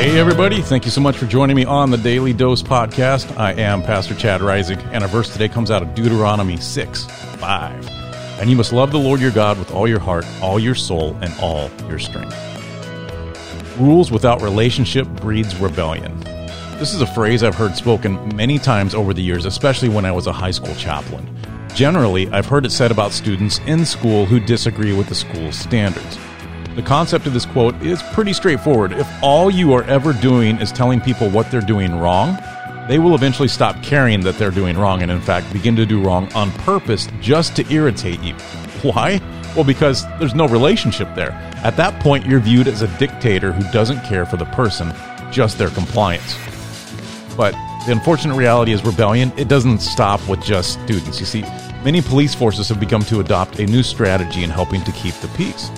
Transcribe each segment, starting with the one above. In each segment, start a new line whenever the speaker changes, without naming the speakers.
Hey, everybody. Thank you so much for joining me on the Daily Dose podcast. I am Pastor Chad Reisig, and our verse today comes out of Deuteronomy 6 5. And you must love the Lord your God with all your heart, all your soul, and all your strength. Rules without relationship breeds rebellion. This is a phrase I've heard spoken many times over the years, especially when I was a high school chaplain. Generally, I've heard it said about students in school who disagree with the school's standards. The concept of this quote is pretty straightforward. If all you are ever doing is telling people what they're doing wrong, they will eventually stop caring that they're doing wrong and, in fact, begin to do wrong on purpose just to irritate you. Why? Well, because there's no relationship there. At that point, you're viewed as a dictator who doesn't care for the person, just their compliance. But the unfortunate reality is rebellion, it doesn't stop with just students. You see, many police forces have begun to adopt a new strategy in helping to keep the peace.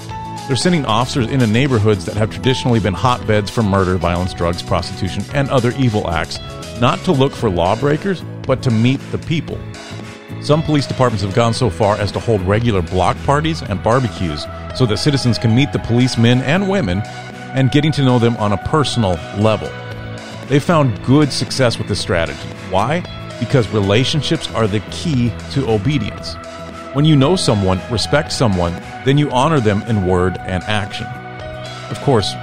They're sending officers into neighborhoods that have traditionally been hotbeds for murder, violence, drugs, prostitution, and other evil acts, not to look for lawbreakers, but to meet the people. Some police departments have gone so far as to hold regular block parties and barbecues so that citizens can meet the policemen and women and getting to know them on a personal level. They've found good success with this strategy. Why? Because relationships are the key to obedience. When you know someone, respect someone, then you honor them in word and action. Of course,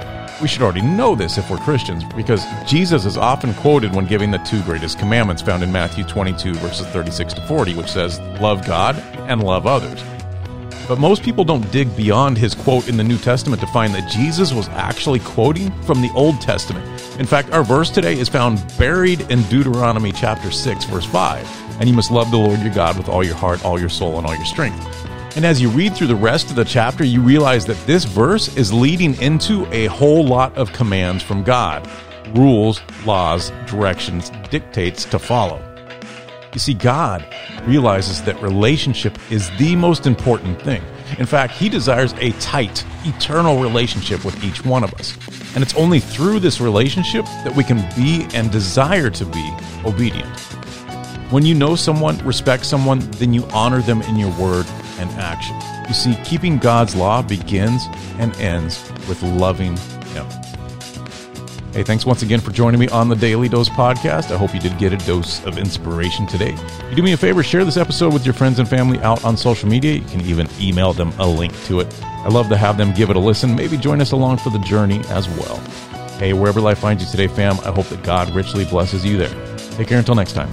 we should already know this if we're Christians, because Jesus is often quoted when giving the two greatest commandments found in Matthew 22, verses 36 to 40, which says, Love God and love others. But most people don't dig beyond his quote in the New Testament to find that Jesus was actually quoting from the Old Testament. In fact, our verse today is found buried in Deuteronomy chapter 6, verse 5 and you must love the Lord your God with all your heart, all your soul, and all your strength. And as you read through the rest of the chapter, you realize that this verse is leading into a whole lot of commands from God rules, laws, directions, dictates to follow. You see, God realizes that relationship is the most important thing. In fact, He desires a tight, eternal relationship with each one of us. And it's only through this relationship that we can be and desire to be obedient. When you know someone, respect someone, then you honor them in your word and action. You see, keeping God's law begins and ends with loving Him. Hey, thanks once again for joining me on the Daily Dose podcast. I hope you did get a dose of inspiration today. you do me a favor, share this episode with your friends and family out on social media. You can even email them a link to it. I love to have them give it a listen. Maybe join us along for the journey as well. Hey, wherever life finds you today, fam, I hope that God richly blesses you there. Take care until next time.